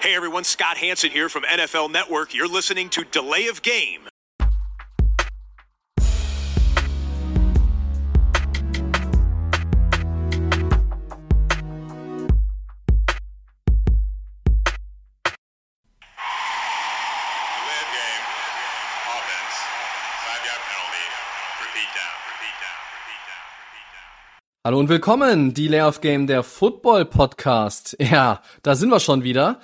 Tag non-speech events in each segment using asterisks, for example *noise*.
Hey everyone, Scott Hanson here from NFL Network. You're listening to Delay of Game. Delay game. Offense. Five yard penalty. Repeat down. Repeat down. Repeat down. Repeat down. Hallo und willkommen, Delay of Game, der Football Podcast. Ja, da sind wir schon wieder.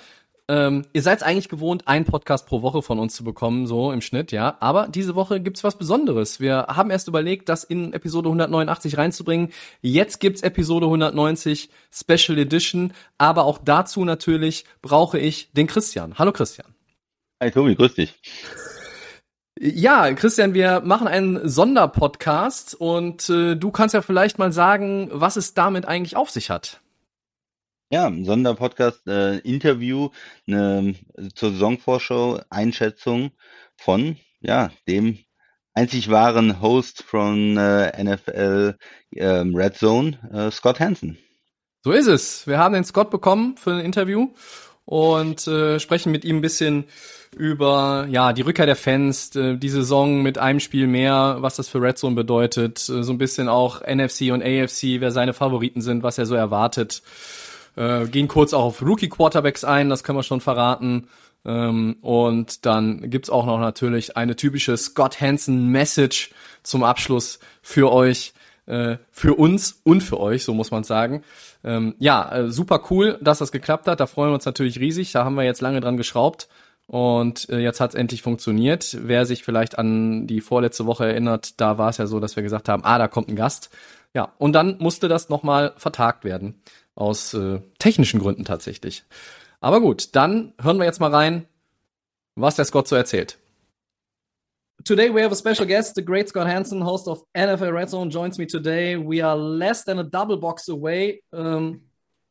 Ähm, ihr seid eigentlich gewohnt, einen Podcast pro Woche von uns zu bekommen, so im Schnitt, ja. Aber diese Woche gibt's was Besonderes. Wir haben erst überlegt, das in Episode 189 reinzubringen. Jetzt gibt's Episode 190 Special Edition. Aber auch dazu natürlich brauche ich den Christian. Hallo Christian. Hi Tobi, grüß dich. Ja, Christian, wir machen einen Sonderpodcast und äh, du kannst ja vielleicht mal sagen, was es damit eigentlich auf sich hat. Ja, ein Sonderpodcast, äh, Interview ne, zur Saisonvorschau, Einschätzung von ja dem einzig wahren Host von äh, NFL ähm, Red Zone, äh, Scott Hansen. So ist es. Wir haben den Scott bekommen für ein Interview und äh, sprechen mit ihm ein bisschen über ja die Rückkehr der Fans, äh, die Saison mit einem Spiel mehr, was das für Red Zone bedeutet, äh, so ein bisschen auch NFC und AFC, wer seine Favoriten sind, was er so erwartet. Äh, gehen kurz auch auf Rookie Quarterbacks ein, das können wir schon verraten. Ähm, und dann gibt's auch noch natürlich eine typische Scott Hansen Message zum Abschluss für euch, äh, für uns und für euch, so muss man sagen. Ähm, ja, äh, super cool, dass das geklappt hat. Da freuen wir uns natürlich riesig. Da haben wir jetzt lange dran geschraubt. Und äh, jetzt hat es endlich funktioniert. Wer sich vielleicht an die vorletzte Woche erinnert, da war es ja so, dass wir gesagt haben, ah, da kommt ein Gast. Ja, und dann musste das nochmal vertagt werden. Aus äh, technischen Gründen tatsächlich. Aber gut, dann hören wir jetzt mal rein, was der Scott so erzählt. Today we have a special guest, the great Scott Hansen, host of NFL Red Zone, joins me today. We are less than a double box away um,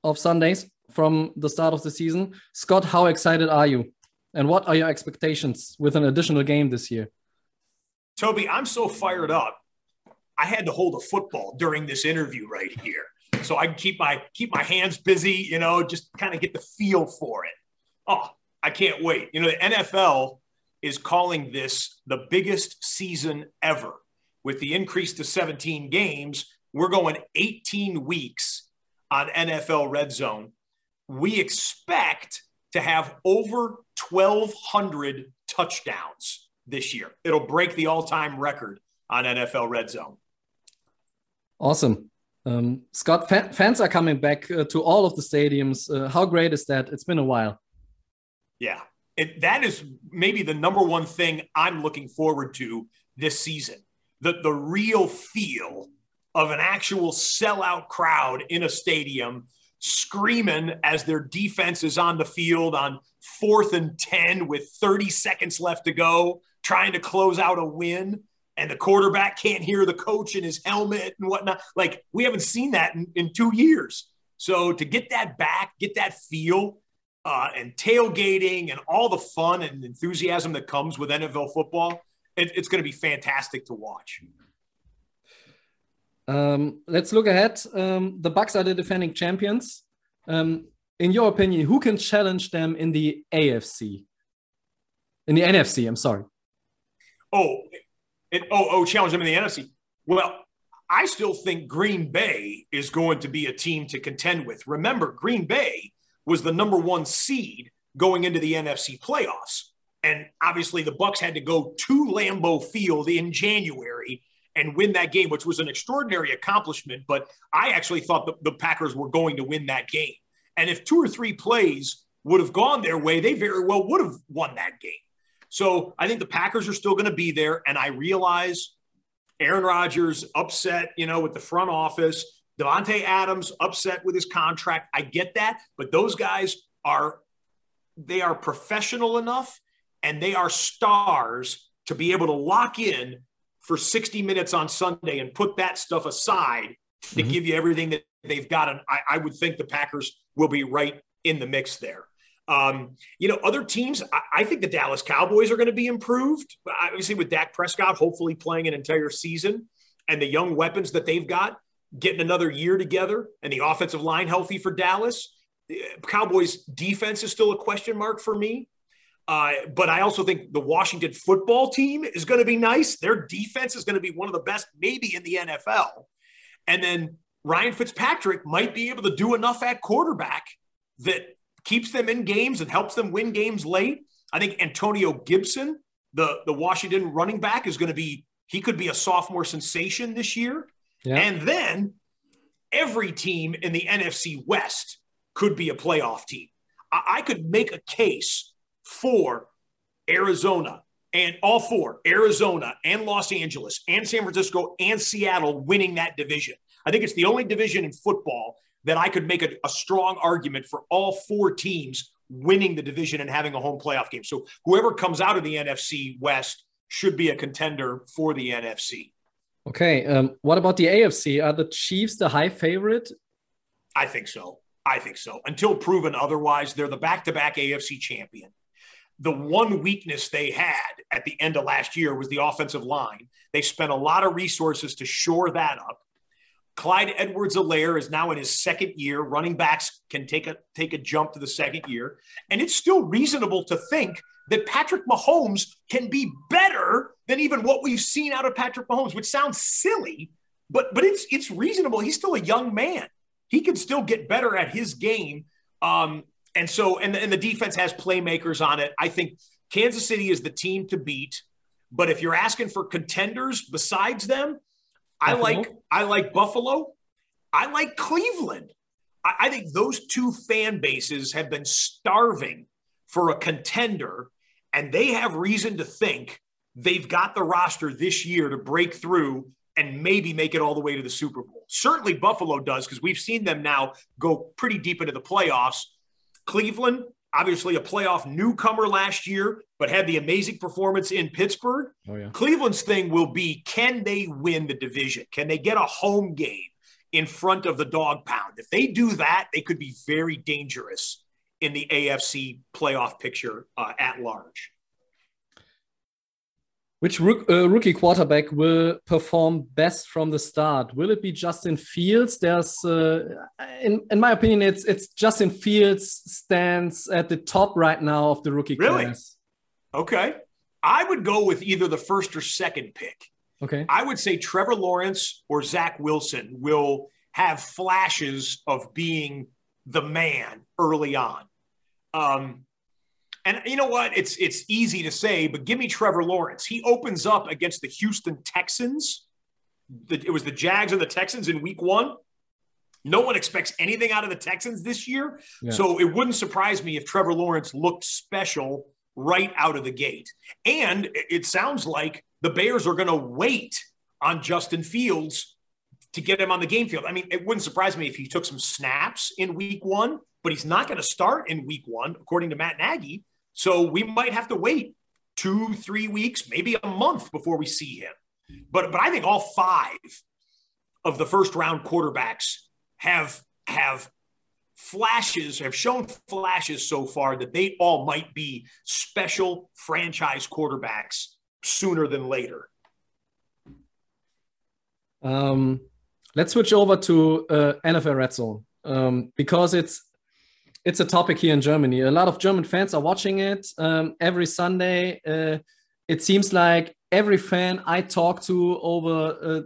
of Sundays from the start of the season. Scott, how excited are you? And what are your expectations with an additional game this year? Toby, I'm so fired up. I had to hold a football during this interview right here. So I can keep my keep my hands busy, you know, just kind of get the feel for it. Oh, I can't wait. You know, the NFL is calling this the biggest season ever. With the increase to 17 games, we're going 18 weeks on NFL Red Zone. We expect to have over 1,200 touchdowns this year. It'll break the all time record on NFL Red Zone. Awesome. Um, Scott, fa- fans are coming back uh, to all of the stadiums. Uh, how great is that? It's been a while. Yeah. It, that is maybe the number one thing I'm looking forward to this season. The, the real feel of an actual sellout crowd in a stadium screaming as their defense is on the field on fourth and 10 with 30 seconds left to go, trying to close out a win. And the quarterback can't hear the coach in his helmet and whatnot. Like, we haven't seen that in, in two years. So, to get that back, get that feel, uh, and tailgating and all the fun and enthusiasm that comes with NFL football, it, it's going to be fantastic to watch. Um, let's look ahead. Um, the Bucks are the defending champions. Um, in your opinion, who can challenge them in the AFC? In the NFC, I'm sorry. Oh, oh, oh, challenge them in the NFC. Well, I still think Green Bay is going to be a team to contend with. Remember, Green Bay was the number one seed going into the NFC playoffs. And obviously the Bucks had to go to Lambeau Field in January and win that game, which was an extraordinary accomplishment. But I actually thought the, the Packers were going to win that game. And if two or three plays would have gone their way, they very well would have won that game. So I think the Packers are still going to be there. And I realize Aaron Rodgers upset, you know, with the front office. Davante Adams upset with his contract. I get that, but those guys are they are professional enough and they are stars to be able to lock in for 60 minutes on Sunday and put that stuff aside to Mhm. give you everything that they've got. And I, I would think the Packers will be right in the mix there. Um, you know, other teams, I, I think the Dallas Cowboys are going to be improved. Obviously, with Dak Prescott hopefully playing an entire season and the young weapons that they've got, getting another year together and the offensive line healthy for Dallas. Cowboys defense is still a question mark for me. Uh, but I also think the Washington football team is going to be nice. Their defense is going to be one of the best, maybe in the NFL. And then Ryan Fitzpatrick might be able to do enough at quarterback that keeps them in games and helps them win games late. I think Antonio Gibson, the, the Washington running back, is going to be, he could be a sophomore sensation this year. Yeah. And then every team in the NFC West could be a playoff team. I, I could make a case for Arizona and all four Arizona and Los Angeles and San Francisco and Seattle winning that division. I think it's the only division in football that I could make a, a, strong argument for all four teams winning the division and having a home playoff game. So whoever comes out of the NFC West should be a contender for the NFC. Okay. Um, what about the AFC? Are the Chiefs the high favorite? I think so. I think so. Until proven otherwise, they're the back to back AFC champion the one weakness they had at the end of last year was the offensive line. They spent a lot of resources to shore that up. Clyde Edwards-Helaire is now in his second year. Running backs can take a take a jump to the second year. And it's still reasonable to think that Patrick Mahomes can be better than even what we've seen out of Patrick Mahomes, which sounds silly, but but it's it's reasonable. He's still a young man. He can still get better at his game. Um, and so, and, and the defense has playmakers on it. I think Kansas City is the team to beat. But if you're asking for contenders besides them, Buffalo? I like I like Buffalo. I like Cleveland. I, I think those two fan bases have been starving for a contender, and they have reason to think they've got the roster this year to break through and maybe make it all the way to the Super Bowl. Certainly Buffalo does because we've seen them now go pretty deep into the playoffs Cleveland, obviously a playoff newcomer last year, but had the amazing performance in Pittsburgh. Oh, yeah. Cleveland's thing will be can they win the division? Can they get a home game in front of the dog pound? If they do that, they could be very dangerous in the AFC playoff picture uh, at large. Which rook, uh, rookie quarterback will perform best from the start? Will it be Justin Fields? There's, uh, in, in my opinion, it's it's Justin Fields stands at the top right now of the rookie really? class. Okay, I would go with either the first or second pick. Okay, I would say Trevor Lawrence or Zach Wilson will have flashes of being the man early on. Um, and you know what? It's it's easy to say, but give me Trevor Lawrence. He opens up against the Houston Texans. The, it was the Jags and the Texans in Week One. No one expects anything out of the Texans this year, yeah. so it wouldn't surprise me if Trevor Lawrence looked special right out of the gate. And it sounds like the Bears are going to wait on Justin Fields to get him on the game field. I mean, it wouldn't surprise me if he took some snaps in Week One, but he's not going to start in Week One, according to Matt Nagy. So we might have to wait two, three weeks, maybe a month before we see him. But but I think all five of the first round quarterbacks have have flashes have shown flashes so far that they all might be special franchise quarterbacks sooner than later. Um, let's switch over to uh, NFL Red Zone um, because it's it's a topic here in Germany. A lot of German fans are watching it um, every Sunday. Uh, it seems like every fan I talk to over uh,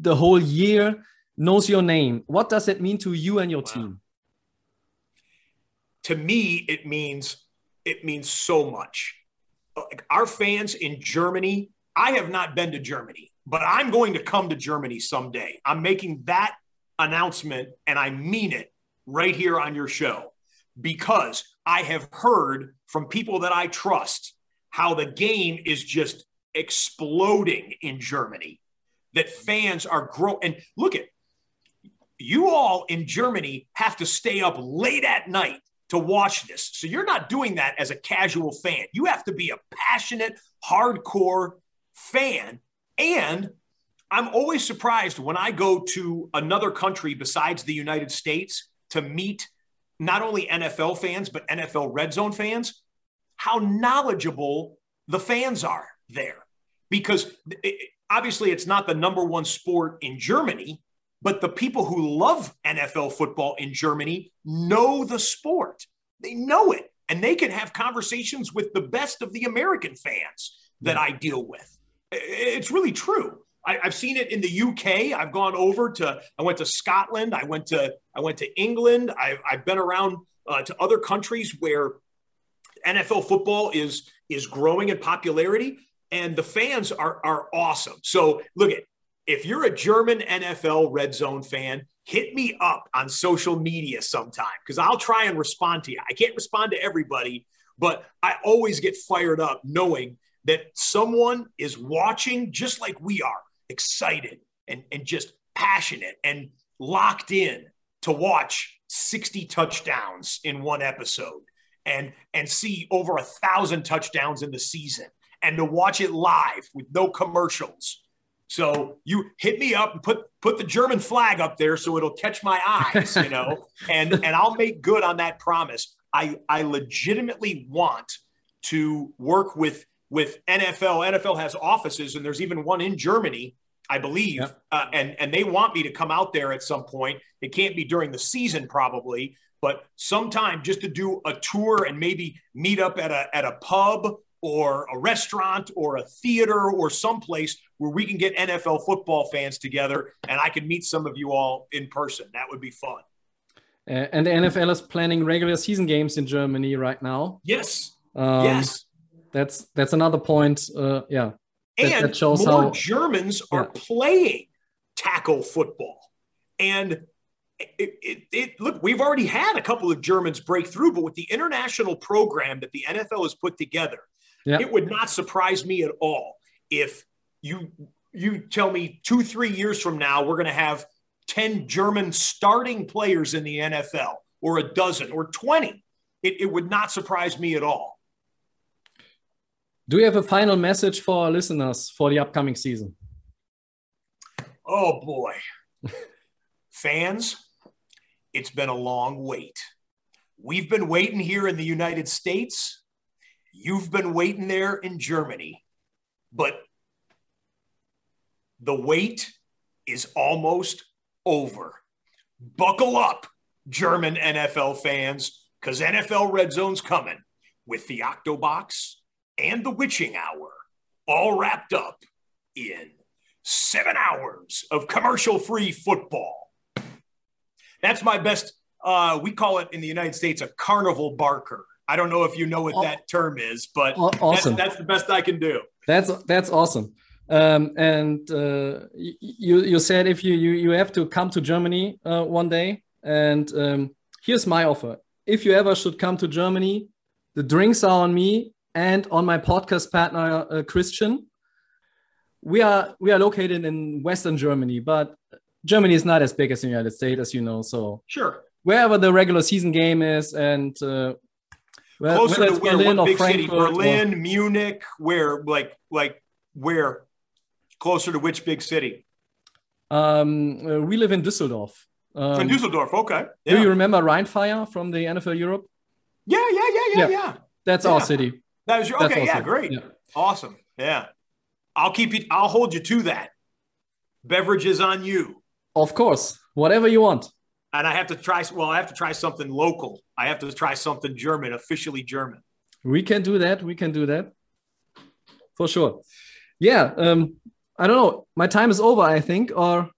the whole year knows your name. What does it mean to you and your wow. team? To me, it means it means so much. Like our fans in Germany, I have not been to Germany, but I'm going to come to Germany someday. I'm making that announcement and I mean it right here on your show because I have heard from people that I trust how the game is just exploding in Germany, that fans are growing. And look at you all in Germany have to stay up late at night to watch this. So you're not doing that as a casual fan. You have to be a passionate, hardcore fan. And I'm always surprised when I go to another country besides the United States to meet not only NFL fans, but NFL red zone fans, how knowledgeable the fans are there. Because it, obviously it's not the number one sport in Germany, but the people who love NFL football in Germany know the sport. They know it, and they can have conversations with the best of the American fans that I deal with. It's really true. I, have seen it in the UK. I've gone over to. I went to Scotland. I went to. I went to England. I've, I've been around uh, to other countries where NFL football is is growing in popularity, and the fans are are awesome. So look at if you're a German NFL red zone fan, hit me up on social media sometime because I'll try and respond to you. I can't respond to everybody, but I always get fired up knowing that someone is watching just like we are, excited and, and just passionate and locked in to watch 60 touchdowns in one episode and and see over a thousand touchdowns in the season and to watch it live with no commercials. So you hit me up and put put the German flag up there so it'll catch my eyes, you know, *laughs* and and I'll make good on that promise. I I legitimately want to work with with NFL. NFL has offices, and there's even one in Germany, I believe, yep. uh, and and they want me to come out there at some point. It can't be during the season, probably, but sometime just to do a tour and maybe meet up at a at a pub or a restaurant or a theater or someplace where we can get NFL football fans together and I can meet some of you all in person. That would be fun. Uh, and the NFL is planning regular season games in Germany right now. Yes. Um, yes. That's that's another point. Uh, yeah. That, and that shows more how Germans are yeah. playing tackle football. And it, it, it, look, we've already had a couple of Germans break through, but with the international program that the NFL has put together, it would not surprise me at all if you you tell me two three years from now we're going to have 10 german starting players in the nfl or a dozen or 20 it, it would not surprise me at all do you have a final message for our listeners for the upcoming season? Oh boy. Fans it's been a long wait. We've been waiting here in the united states. You've been waiting there in Germany, but the wait is almost over. Buckle up, German NFL fans, because NFL Red Zone's coming with the Octobox and the Witching Hour all wrapped up in seven hours of commercial free football. That's my best. Uh, we call it in the United States a carnival barker. I don't know if you know what that term is, but awesome. That's, that's, the best I can do. That's that's awesome. Um, and uh, you you said if you you you have to come to Germany uh, one day, and um, here's my offer: if you ever should come to Germany, the drinks are on me and on my podcast partner uh, Christian. We are we are located in Western Germany, but Germany is not as big as the United States, as you know. So sure, wherever the regular season game is, and uh, well, Closer to where? Berlin big city? Berlin, or... Munich. Where? Like like where? Closer to which big city? Um, uh, we live in Düsseldorf. Um, in Düsseldorf, okay. Yeah. Do you remember Rheinfire from the NFL Europe? Yeah, yeah, yeah, yeah, yeah. yeah. That's yeah. our city. That was your okay. Yeah, great. Yeah. Awesome. Yeah, I'll keep you. I'll hold you to that. Beverages on you. Of course, whatever you want and I have to try. Well, I have to try something local. I have to try something German, officially German. We can do that. We can do that for sure. Yeah. Um, I don't know. My time is over. I think, or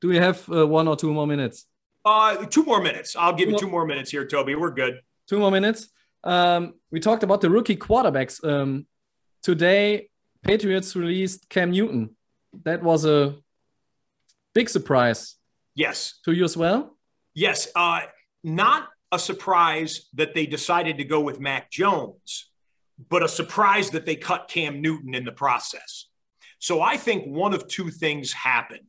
do we have uh, one or two more minutes? Uh, two more minutes. I'll give two you two more minutes here, Toby. We're good. Two more minutes. Um, we talked about the rookie quarterbacks. Um, today, Patriots released Cam Newton. That was a big surprise. Yes. To you as well? Yes, uh, not a surprise that they decided to go with Mac Jones, but a surprise that they cut Cam Newton in the process. So I think one of two things happened.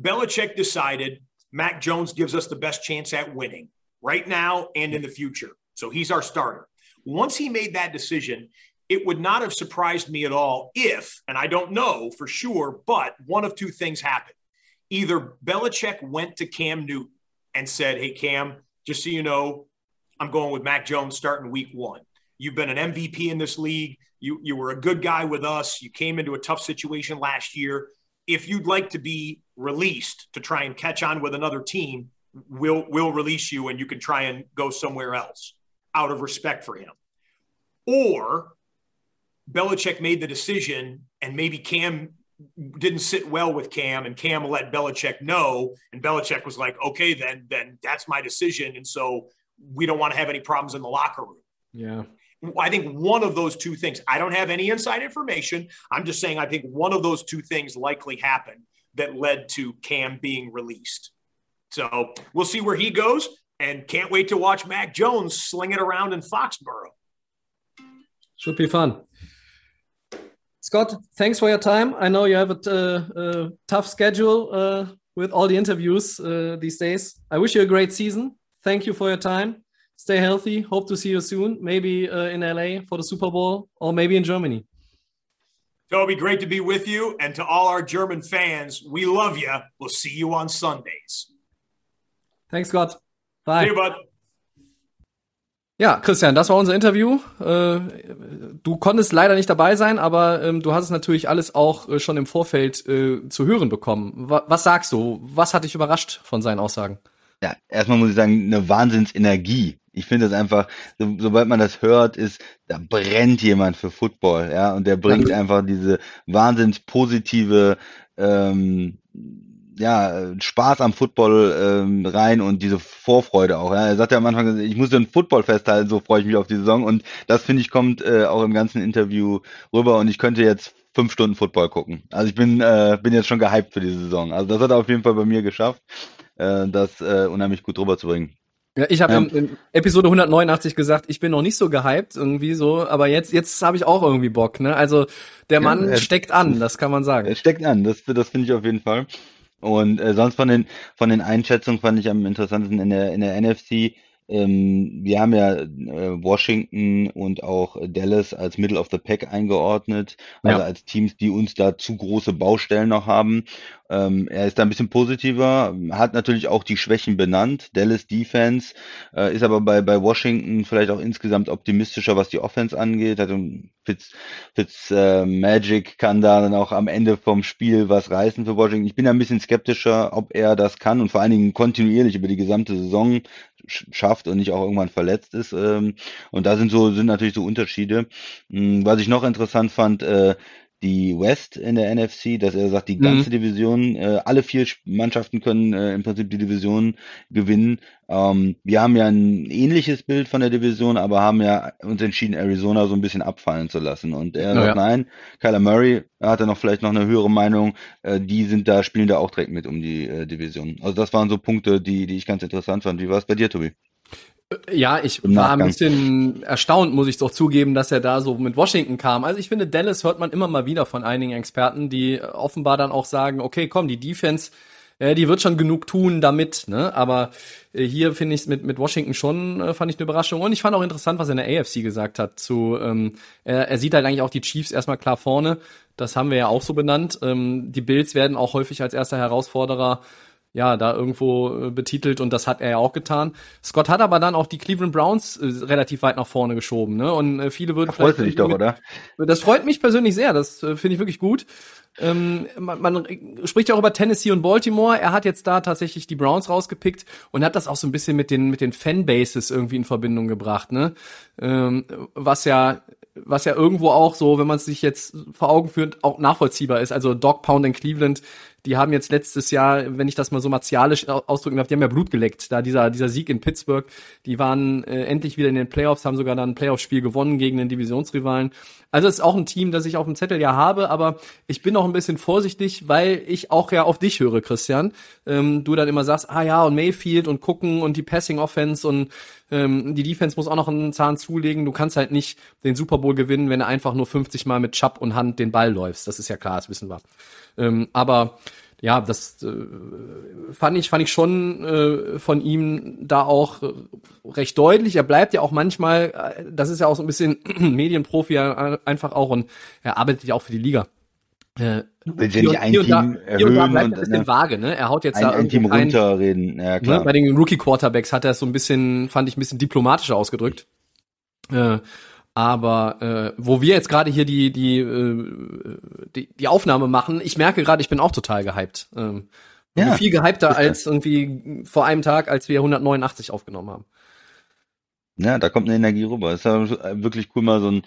Belichick decided Mac Jones gives us the best chance at winning right now and in the future. So he's our starter. Once he made that decision, it would not have surprised me at all if, and I don't know for sure, but one of two things happened. Either Belichick went to Cam Newton and said, Hey, Cam, just so you know, I'm going with Mac Jones starting week one. You've been an MVP in this league. You, you were a good guy with us. You came into a tough situation last year. if you'd like to be released to try and catch on with another team, we'll we'll release you and you can try and go somewhere else out of respect for him. Or Belichick made the decision and maybe Cam didn't sit well with Cam and Cam let Belichick know and Belichick was like, "Okay, then then that's my decision." And so we don't want to have any problems in the locker room. Yeah. I think one of those two things, I don't have any inside information. I'm just saying I think one of those two things likely happened that led to Cam being released. So we'll see where he goes and can't wait to watch Mac Jones sling it around in Foxborough. Should be fun. Scott, thanks for your time. I know you have a, uh, a tough schedule uh, with all the interviews uh, these days. I wish you a great season. Thank you for your time. Stay healthy. Hope to see you soon, maybe uh, in LA for the Super Bowl or maybe in Germany. Toby, great to be with you. And to all our German fans, we love you. We'll see you on Sundays. Thanks, Scott. Bye. See you, bud. Ja, Christian, das war unser Interview. Äh, du konntest leider nicht dabei sein, aber ähm, du hast es natürlich alles auch äh, schon im Vorfeld äh, zu hören bekommen. Was sagst du? Was hat dich überrascht von seinen Aussagen? Ja, erstmal muss ich sagen, eine Wahnsinnsenergie. Ich finde das einfach, so, sobald man das hört, ist, da brennt jemand für Football, ja, und der bringt einfach diese wahnsinns positive ähm, ja, Spaß am Football ähm, rein und diese Vorfreude auch. Ja. Er sagt ja am Anfang, ich muss den Football festhalten, so freue ich mich auf die Saison. Und das, finde ich, kommt äh, auch im ganzen Interview rüber. Und ich könnte jetzt fünf Stunden Football gucken. Also ich bin, äh, bin jetzt schon gehypt für diese Saison. Also das hat er auf jeden Fall bei mir geschafft, äh, das äh, unheimlich gut rüberzubringen. Ja, ich habe ja. in, in, Episode 189 gesagt, ich bin noch nicht so gehypt irgendwie so, aber jetzt jetzt habe ich auch irgendwie Bock. Ne? Also der Mann ja, steckt an, das kann man sagen. Er steckt an, das, das finde ich auf jeden Fall. Und äh, sonst von den von den Einschätzungen fand ich am interessantesten in der in der NFC. Ähm, wir haben ja äh, Washington und auch Dallas als Middle of the Pack eingeordnet, also ja. als Teams, die uns da zu große Baustellen noch haben. Ähm, er ist da ein bisschen positiver, hat natürlich auch die Schwächen benannt. Dallas Defense äh, ist aber bei, bei Washington vielleicht auch insgesamt optimistischer, was die Offense angeht. Also Fitz, Fitz äh, Magic kann da dann auch am Ende vom Spiel was reißen für Washington. Ich bin da ein bisschen skeptischer, ob er das kann und vor allen Dingen kontinuierlich über die gesamte Saison schafft und nicht auch irgendwann verletzt ist. Ähm, und da sind so sind natürlich so Unterschiede. Hm, was ich noch interessant fand, äh, die West in der NFC, dass er sagt, die ganze mhm. Division, äh, alle vier Mannschaften können äh, im Prinzip die Division gewinnen. Ähm, wir haben ja ein ähnliches Bild von der Division, aber haben ja uns entschieden, Arizona so ein bisschen abfallen zu lassen. Und er sagt, ja. nein, Kyler Murray hat er noch vielleicht noch eine höhere Meinung, äh, die sind da, spielen da auch direkt mit um die äh, Division. Also das waren so Punkte, die, die ich ganz interessant fand. Wie war es bei dir, Tobi? Ja, ich war ein bisschen erstaunt, muss ich doch zugeben, dass er da so mit Washington kam. Also ich finde, Dallas hört man immer mal wieder von einigen Experten, die offenbar dann auch sagen, okay, komm, die Defense, äh, die wird schon genug tun damit, ne? Aber äh, hier finde ich es mit, mit Washington schon, äh, fand ich eine Überraschung. Und ich fand auch interessant, was er in der AFC gesagt hat. Zu, ähm, er, er sieht halt eigentlich auch die Chiefs erstmal klar vorne. Das haben wir ja auch so benannt. Ähm, die Bills werden auch häufig als erster Herausforderer ja, da irgendwo äh, betitelt und das hat er ja auch getan. Scott hat aber dann auch die Cleveland Browns äh, relativ weit nach vorne geschoben, ne? Und äh, viele würden das vielleicht. Freut dich doch, oder? Das freut mich persönlich sehr, das finde ich wirklich gut. Ähm, man, man spricht ja auch über Tennessee und Baltimore. Er hat jetzt da tatsächlich die Browns rausgepickt und hat das auch so ein bisschen mit den mit den Fanbases irgendwie in Verbindung gebracht, ne? Ähm, was ja was ja irgendwo auch so, wenn man es sich jetzt vor Augen führt, auch nachvollziehbar ist. Also Dog Pound in Cleveland, die haben jetzt letztes Jahr, wenn ich das mal so martialisch ausdrücken darf, die haben ja Blut geleckt. Da dieser, dieser Sieg in Pittsburgh, die waren äh, endlich wieder in den Playoffs, haben sogar dann ein Playoff-Spiel gewonnen gegen den Divisionsrivalen. Also es ist auch ein Team, das ich auf dem Zettel ja habe, aber ich bin noch ein bisschen vorsichtig, weil ich auch ja auf dich höre, Christian. Ähm, du dann immer sagst, ah ja, und Mayfield und gucken und die Passing Offense und ähm, die Defense muss auch noch einen Zahn zulegen. Du kannst halt nicht den Super Bowl gewinnen, wenn du einfach nur 50 Mal mit Chubb und Hand den Ball läufst. Das ist ja klar, das wissen wir. Ähm, aber ja, das äh, fand ich fand ich schon äh, von ihm da auch äh, recht deutlich. Er bleibt ja auch manchmal, äh, das ist ja auch so ein bisschen *clears throat* Medienprofi einfach auch und er arbeitet ja auch für die Liga. Äh, Will sie nicht ein Team da, erhöhen und da bleibt und, ein bisschen ne, vage, ne? Er haut jetzt ein, da ein Team runterreden, ja ne, klar. Ne, bei den Rookie Quarterbacks hat er es so ein bisschen, fand ich ein bisschen diplomatischer ausgedrückt. Äh, Aber äh, wo wir jetzt gerade hier die, die, äh, die, die Aufnahme machen, ich merke gerade, ich bin auch total gehypt. Ähm, ja, viel gehypter als irgendwie vor einem Tag, als wir 189 aufgenommen haben. Ja, da kommt eine Energie rüber. Es ist ja wirklich cool, mal so einen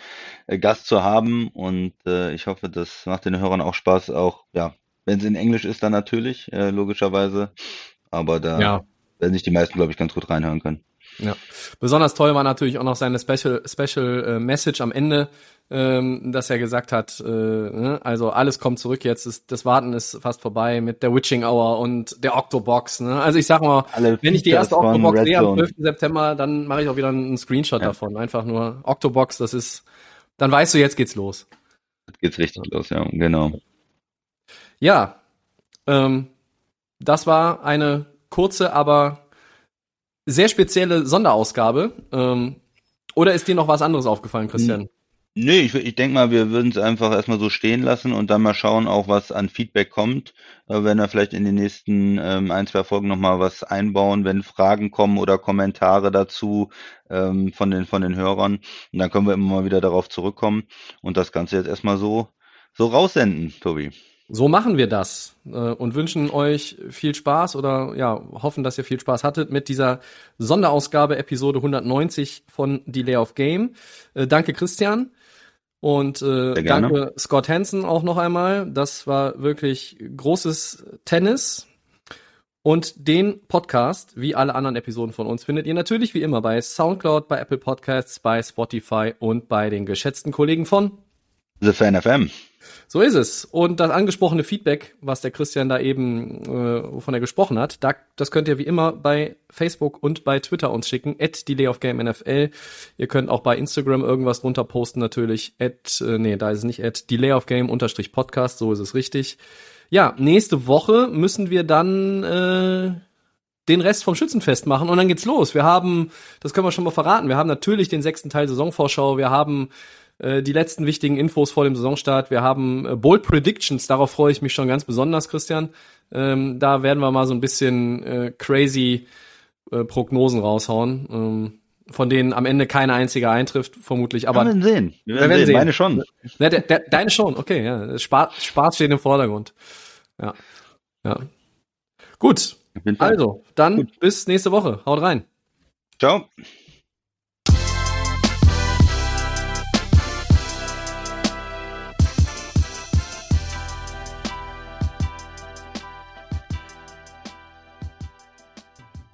äh, Gast zu haben und äh, ich hoffe, das macht den Hörern auch Spaß, auch, ja, wenn es in Englisch ist, dann natürlich, äh, logischerweise. Aber da ja. werden sich die meisten, glaube ich, ganz gut reinhören können. Ja. Besonders toll war natürlich auch noch seine Special, Special äh, Message am Ende, ähm, dass er gesagt hat, äh, ne, also alles kommt zurück jetzt, ist, das Warten ist fast vorbei mit der Witching Hour und der Octobox. Ne? Also ich sag mal, Alle wenn ich die erste Octobox sehe am 12. September, dann mache ich auch wieder einen Screenshot ja. davon. Einfach nur Octobox, das ist, dann weißt du, jetzt geht's los. Jetzt geht's richtig los, ja, genau. Ja, ähm, das war eine kurze, aber sehr spezielle Sonderausgabe. Ähm, oder ist dir noch was anderes aufgefallen, Christian? Nee, ich, ich denke mal, wir würden es einfach erstmal so stehen lassen und dann mal schauen, auch was an Feedback kommt. Äh, wenn wir vielleicht in den nächsten ähm, ein, zwei Folgen nochmal was einbauen, wenn Fragen kommen oder Kommentare dazu ähm, von, den, von den Hörern. Und dann können wir immer mal wieder darauf zurückkommen und das Ganze jetzt erstmal so, so raussenden, Tobi. So machen wir das äh, und wünschen euch viel Spaß oder ja, hoffen, dass ihr viel Spaß hattet mit dieser Sonderausgabe Episode 190 von Delay of Game. Äh, danke Christian und äh, danke Scott Hansen auch noch einmal. Das war wirklich großes Tennis. Und den Podcast, wie alle anderen Episoden von uns, findet ihr natürlich wie immer bei SoundCloud, bei Apple Podcasts, bei Spotify und bei den geschätzten Kollegen von The Fan FM. So ist es. Und das angesprochene Feedback, was der Christian da eben, äh, wovon er gesprochen hat, da, das könnt ihr wie immer bei Facebook und bei Twitter uns schicken, at Delay of Game NFL. Ihr könnt auch bei Instagram irgendwas drunter posten, natürlich, at, äh, nee, da ist es nicht at Delay of Game unterstrich Podcast, so ist es richtig. Ja, nächste Woche müssen wir dann äh, den Rest vom Schützenfest machen und dann geht's los. Wir haben, das können wir schon mal verraten, wir haben natürlich den sechsten Teil Saisonvorschau, wir haben äh, die letzten wichtigen Infos vor dem Saisonstart. Wir haben äh, Bold Predictions, darauf freue ich mich schon ganz besonders, Christian. Ähm, da werden wir mal so ein bisschen äh, crazy äh, Prognosen raushauen, ähm, von denen am Ende keine einzige eintrifft, vermutlich. Aber wir werden sehen. Wir werden, wir werden sehen. Meine schon. Ja, der, der, deine schon, okay, ja. Spaß, Spaß steht im Vordergrund. Ja. Ja. Gut. Also, dann Gut. bis nächste Woche. Haut rein. Ciao.